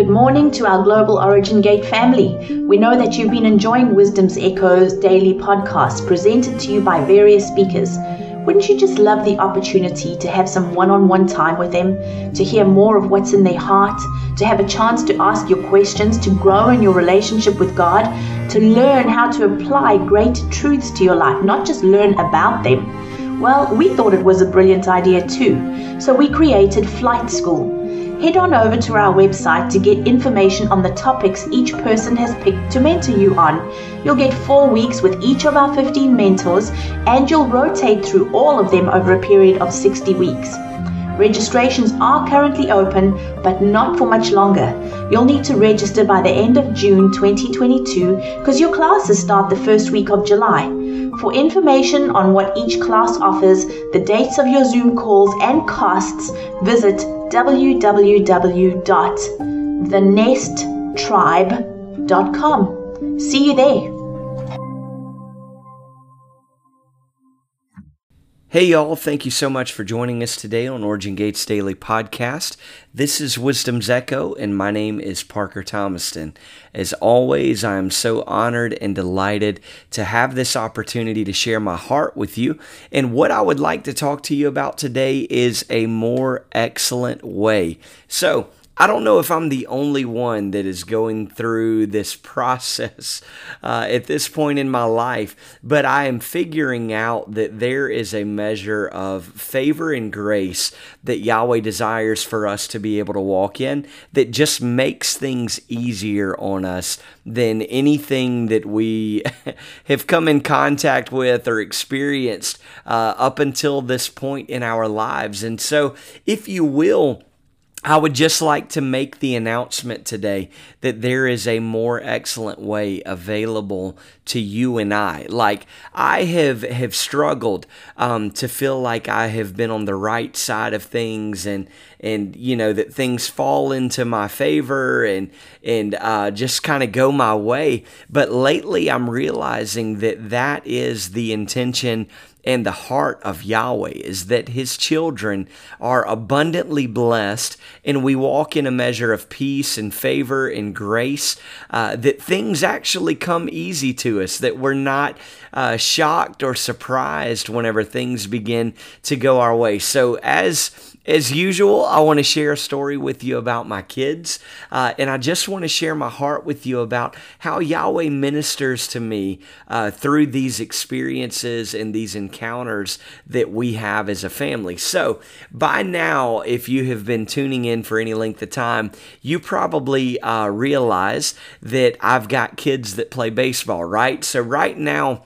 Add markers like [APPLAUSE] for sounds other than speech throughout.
Good morning to our Global Origin Gate family. We know that you've been enjoying Wisdom's Echoes daily podcast presented to you by various speakers. Wouldn't you just love the opportunity to have some one on one time with them, to hear more of what's in their heart, to have a chance to ask your questions, to grow in your relationship with God, to learn how to apply great truths to your life, not just learn about them? Well, we thought it was a brilliant idea too, so we created Flight School head on over to our website to get information on the topics each person has picked to mentor you on. You'll get four weeks with each of our 15 mentors, and you'll rotate through all of them over a period of 60 weeks. Registrations are currently open, but not for much longer. You'll need to register by the end of June 2022 because your classes start the first week of July. For information on what each class offers, the dates of your Zoom calls, and costs, visit www.thenesttribe.com. See you there. Hey, y'all, thank you so much for joining us today on Origin Gates Daily Podcast. This is Wisdom's Echo, and my name is Parker Thomaston. As always, I am so honored and delighted to have this opportunity to share my heart with you. And what I would like to talk to you about today is a more excellent way. So, I don't know if I'm the only one that is going through this [LAUGHS] process uh, at this point in my life, but I am figuring out that there is a measure of favor and grace that Yahweh desires for us to be able to walk in that just makes things easier on us than anything that we [LAUGHS] have come in contact with or experienced uh, up until this point in our lives. And so, if you will, I would just like to make the announcement today that there is a more excellent way available to you and I. Like I have have struggled um, to feel like I have been on the right side of things, and and you know that things fall into my favor and and uh, just kind of go my way. But lately, I'm realizing that that is the intention and the heart of Yahweh is that his children are abundantly blessed and we walk in a measure of peace and favor and grace, uh, that things actually come easy to us, that we're not uh, shocked or surprised whenever things begin to go our way. So, as as usual, I want to share a story with you about my kids, uh, and I just want to share my heart with you about how Yahweh ministers to me uh, through these experiences and these encounters that we have as a family. So, by now, if you have been tuning in for any length of time, you probably uh, realize that I've got kids that play baseball, right? So, right now,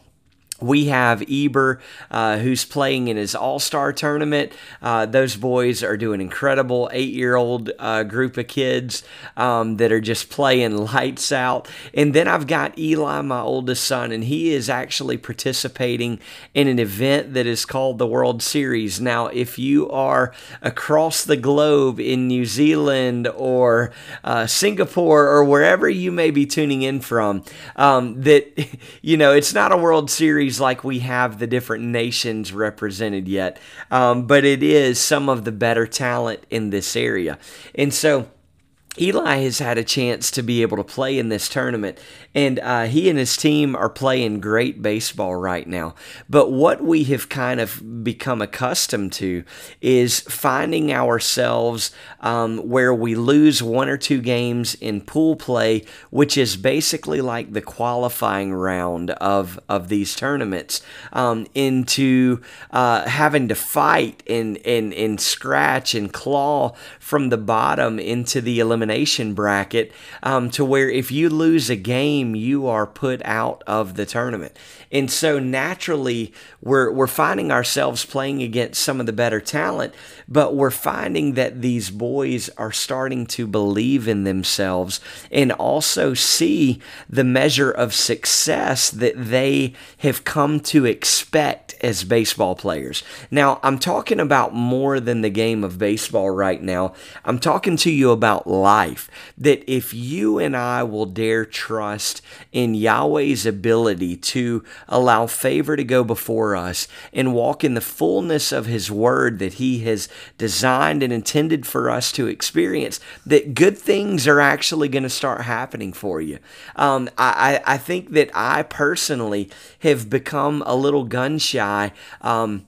we have Eber, uh, who's playing in his All Star tournament. Uh, those boys are doing incredible. Eight year old uh, group of kids um, that are just playing lights out. And then I've got Eli, my oldest son, and he is actually participating in an event that is called the World Series. Now, if you are across the globe in New Zealand or uh, Singapore or wherever you may be tuning in from, um, that, [LAUGHS] you know, it's not a World Series like we have the different nations represented yet, um, but it is some of the better talent in this area. And so Eli has had a chance to be able to play in this tournament, and uh, he and his team are playing great baseball right now. But what we have kind of become accustomed to is finding ourselves um, where we lose one or two games in pool play, which is basically like the qualifying round of, of these tournaments, um, into uh, having to fight and, and, and scratch and claw from the bottom into the elimination elimination bracket um, to where if you lose a game, you are put out of the tournament. And so naturally, we're, we're finding ourselves playing against some of the better talent, but we're finding that these boys are starting to believe in themselves and also see the measure of success that they have come to expect as baseball players. Now, I'm talking about more than the game of baseball right now. I'm talking to you about life life. That if you and I will dare trust in Yahweh's ability to allow favor to go before us and walk in the fullness of His Word that He has designed and intended for us to experience, that good things are actually going to start happening for you. Um, I, I think that I personally have become a little gun shy. Um,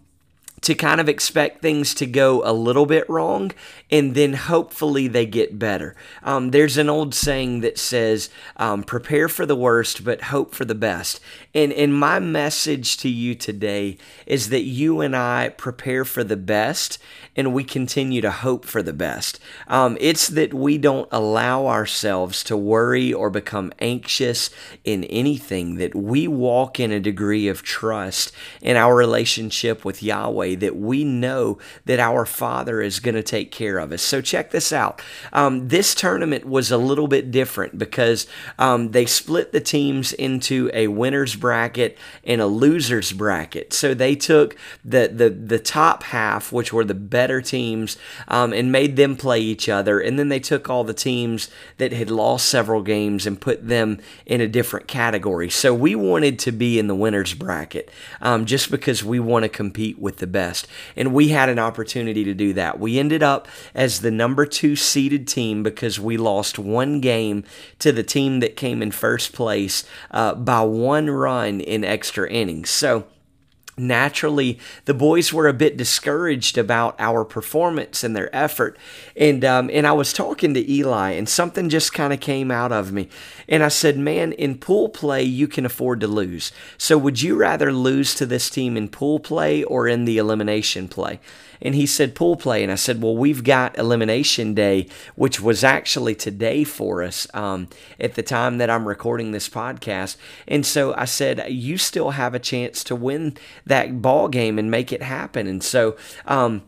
to kind of expect things to go a little bit wrong and then hopefully they get better. Um, there's an old saying that says, um, prepare for the worst, but hope for the best. And, and my message to you today is that you and I prepare for the best and we continue to hope for the best. Um, it's that we don't allow ourselves to worry or become anxious in anything, that we walk in a degree of trust in our relationship with Yahweh, that we know that our Father is going to take care of us. So check this out. Um, this tournament was a little bit different because um, they split the teams into a winner's bracket and a loser's bracket. So they took the the the top half, which were the better teams, um, and made them play each other. And then they took all the teams that had lost several games and put them in a different category. So we wanted to be in the winner's bracket um, just because we want to compete with the best. And we had an opportunity to do that. We ended up as the number two seeded team because we lost one game to the team that came in first place uh, by one run in extra innings. So, naturally the boys were a bit discouraged about our performance and their effort. And um, and I was talking to Eli and something just kind of came out of me. And I said man in pool play you can afford to lose. So would you rather lose to this team in pool play or in the elimination play and he said, pool play. And I said, well, we've got elimination day, which was actually today for us um, at the time that I'm recording this podcast. And so I said, you still have a chance to win that ball game and make it happen. And so, um,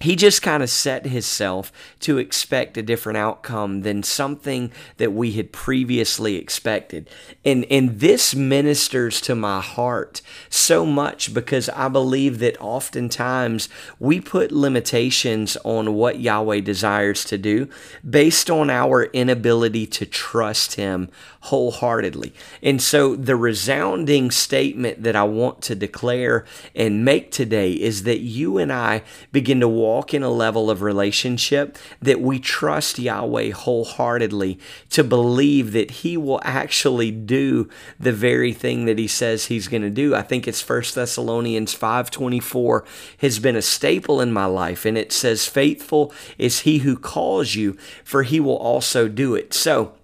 he just kind of set himself to expect a different outcome than something that we had previously expected. And, and this ministers to my heart so much because I believe that oftentimes we put limitations on what Yahweh desires to do based on our inability to trust Him wholeheartedly. And so the resounding statement that I want to declare and make today is that you and I begin to walk walk in a level of relationship that we trust Yahweh wholeheartedly to believe that He will actually do the very thing that He says He's going to do. I think it's 1 Thessalonians 5.24 has been a staple in my life, and it says, Faithful is He who calls you, for He will also do it. So,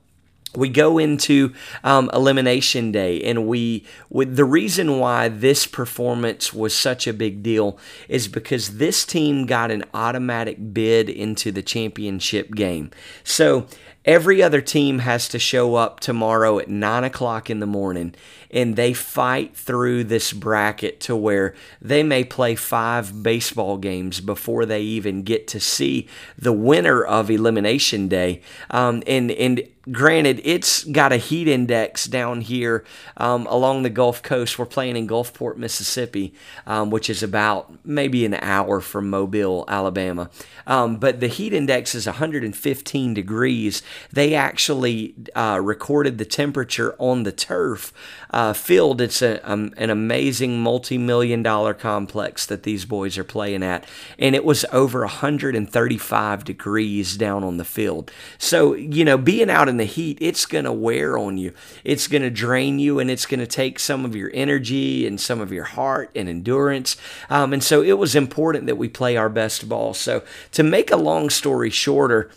we go into um, elimination day and we with the reason why this performance was such a big deal is because this team got an automatic bid into the championship game. So every other team has to show up tomorrow at 9 o'clock in the morning and they fight through this bracket to where they may play five baseball games before they even get to see the winner of elimination day um, and and granted, it's got a heat index down here um, along the Gulf Coast. We're playing in Gulfport, Mississippi, um, which is about maybe an hour from Mobile, Alabama. Um, but the heat index is 115 degrees. They actually uh, recorded the temperature on the turf uh, field. It's a, um, an amazing multi million dollar complex that these boys are playing at. And it was over 135 degrees down on the field. So, you know, being out in the heat, it's going to wear on you. It's going to drain you and it's going to take some of your energy and some of your heart and endurance. Um, and so it was important that we play our best ball. So, to make a long story shorter,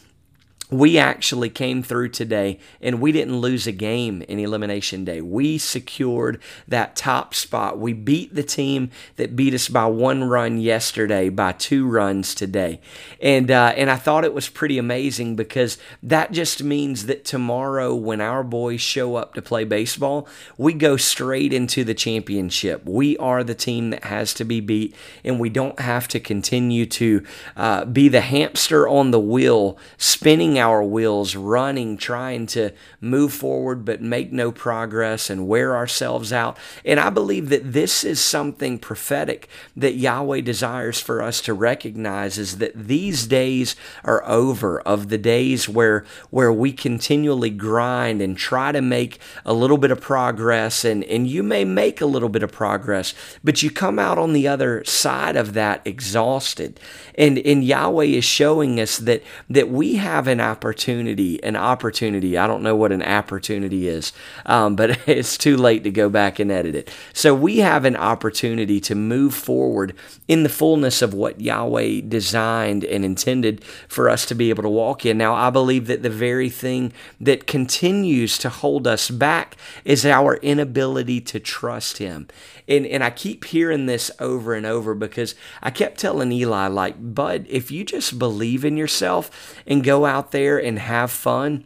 we actually came through today and we didn't lose a game in elimination day. We secured that top spot. We beat the team that beat us by one run yesterday, by two runs today. And, uh, and I thought it was pretty amazing because that just means that tomorrow, when our boys show up to play baseball, we go straight into the championship. We are the team that has to be beat, and we don't have to continue to uh, be the hamster on the wheel spinning our wheels, running, trying to move forward but make no progress and wear ourselves out. And I believe that this is something prophetic that Yahweh desires for us to recognize is that these days are over of the days where where we continually grind and try to make a little bit of progress and and you may make a little bit of progress, but you come out on the other side of that exhausted. And and Yahweh is showing us that that we have an opportunity, an opportunity. I don't know what an opportunity is, um, but [LAUGHS] it's too late to go back and edit it. So we have an opportunity to move forward in the fullness of what Yahweh designed and intended for us to be able to walk in. Now, I believe that the very thing that continues to hold us back is our inability to trust Him. And, and I keep hearing this over and over because I kept telling Eli, like, Bud, if you just believe in yourself and go out there and have fun,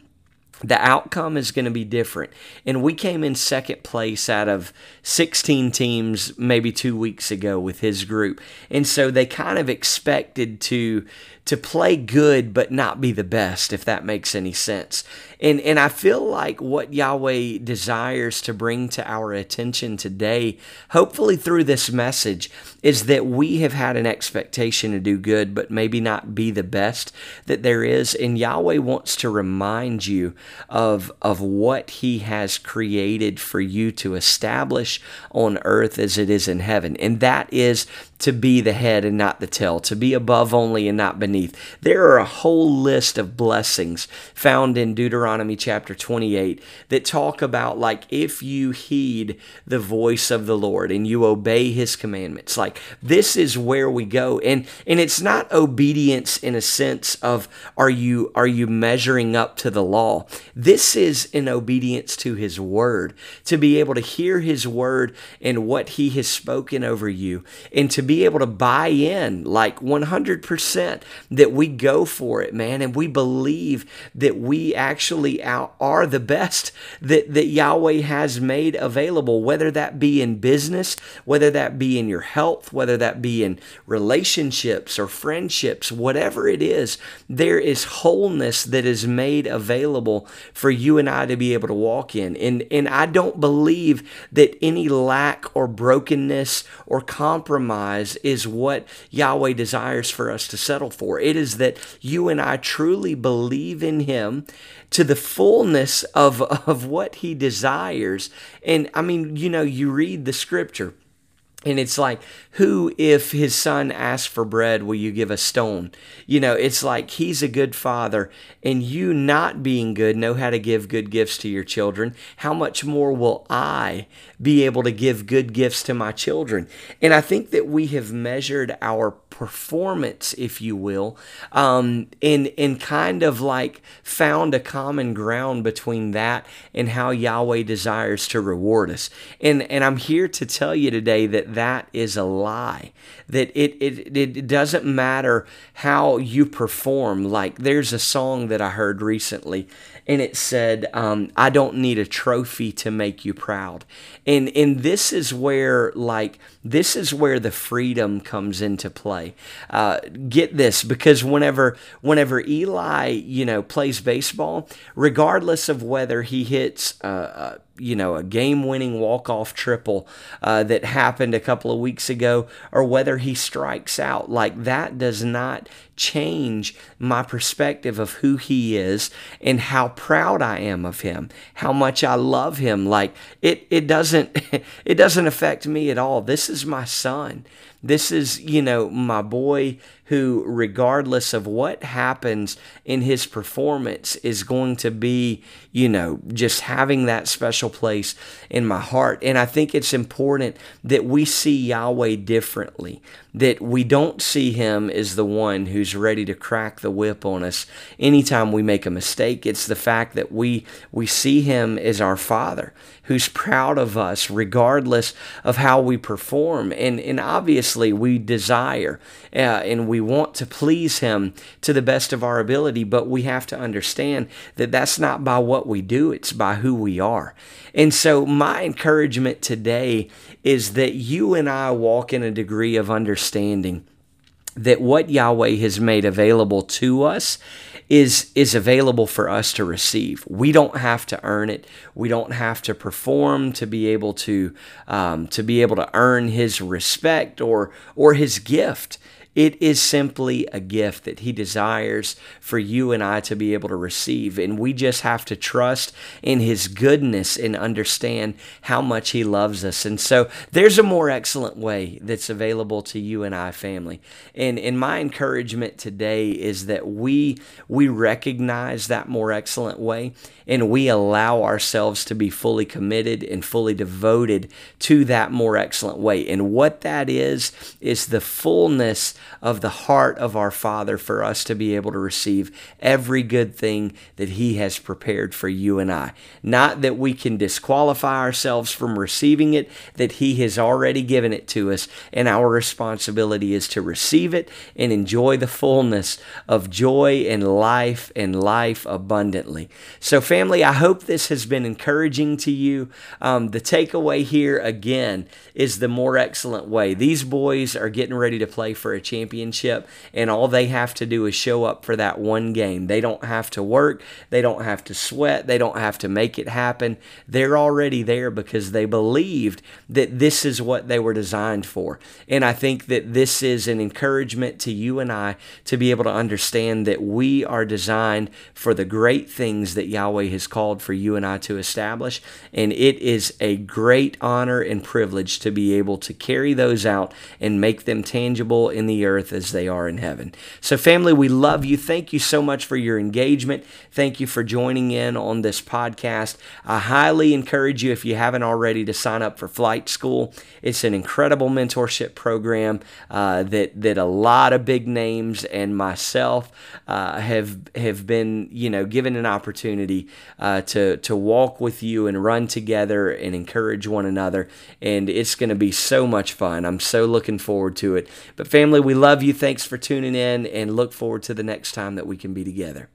the outcome is going to be different. And we came in second place out of 16 teams maybe two weeks ago with his group. And so they kind of expected to to play good but not be the best, if that makes any sense. And and I feel like what Yahweh desires to bring to our attention today, hopefully through this message, is that we have had an expectation to do good, but maybe not be the best that there is. And Yahweh wants to remind you of, of what He has created for you to establish on earth as it is in heaven. And that is to be the head and not the tail, to be above only and not beneath. There are a whole list of blessings found in Deuteronomy chapter 28 that talk about like if you heed the voice of the Lord and you obey his commandments. Like this is where we go. And and it's not obedience in a sense of are you are you measuring up to the law? This is an obedience to his word, to be able to hear his word and what he has spoken over you and to be able to buy in like 100% that we go for it, man, and we believe that we actually are the best that, that Yahweh has made available, whether that be in business, whether that be in your health, whether that be in relationships or friendships, whatever it is, there is wholeness that is made available for you and I to be able to walk in. And, and I don't believe that any lack or brokenness or compromise is what Yahweh desires for us to settle for. It is that you and I truly believe in Him to the fullness of, of what He desires. And I mean, you know, you read the scripture. And it's like, who, if his son asks for bread, will you give a stone? You know, it's like he's a good father, and you not being good know how to give good gifts to your children. How much more will I be able to give good gifts to my children. And I think that we have measured our performance, if you will, um, and, and kind of like found a common ground between that and how Yahweh desires to reward us. And, and I'm here to tell you today that that is a lie, that it, it, it doesn't matter how you perform. Like there's a song that I heard recently and it said, um, I don't need a trophy to make you proud. And, and this is where, like, this is where the freedom comes into play. Uh, get this, because whenever, whenever Eli, you know, plays baseball, regardless of whether he hits, uh, uh you know, a game winning walk off triple uh, that happened a couple of weeks ago, or whether he strikes out. Like that does not change my perspective of who he is and how proud I am of him, how much I love him. Like it, it doesn't, [LAUGHS] it doesn't affect me at all. This is my son. This is, you know, my boy who, regardless of what happens in his performance, is going to be, you know, just having that special place in my heart. And I think it's important that we see Yahweh differently, that we don't see him as the one who's ready to crack the whip on us anytime we make a mistake. It's the fact that we, we see him as our Father who's proud of us regardless of how we perform. And, and obviously, we desire uh, and we want to please Him to the best of our ability, but we have to understand that that's not by what we do, it's by who we are. And so, my encouragement today is that you and I walk in a degree of understanding that what Yahweh has made available to us is is available for us to receive. We don't have to earn it. We don't have to perform to be able to um, to be able to earn His respect or or His gift. It is simply a gift that He desires for you and I to be able to receive. And we just have to trust in His goodness and understand how much He loves us. And so there's a more excellent way that's available to you and I, family. And, and my encouragement today is that we, we recognize that more excellent way and we allow ourselves to be fully committed and fully devoted to that more excellent way. And what that is, is the fullness of the heart of our Father for us to be able to receive every good thing that He has prepared for you and I. Not that we can disqualify ourselves from receiving it, that He has already given it to us, and our responsibility is to receive it and enjoy the fullness of joy and life and life abundantly. So, family, I hope this has been encouraging to you. Um, the takeaway here again is the more excellent way. These boys are getting ready to play for a championship, and all they have to do is show up for that one game. They don't have to work, they don't have to sweat, they don't have to make it happen. They're already there because they believed that this is what they were designed for. And I think that this is an encouragement to you and I to be able to understand that we are designed for the great things that Yahweh has called for you and I to establish. And it is a great honor and privilege to be able to carry those out and make them tangible in the earth as they are in heaven. So, family, we love you. Thank you so much for your engagement. Thank you for joining in on this podcast. I highly encourage you, if you haven't already, to sign up for Flight School. It's an incredible mentorship program uh, that that a lot of big names and myself uh, have have been, you know, given an opportunity uh, to to walk with you and run together and encourage one another. And it's going to be so much fun. I'm so looking forward to it. But family, we love you. Thanks for tuning in and look forward to the next time that we can be together.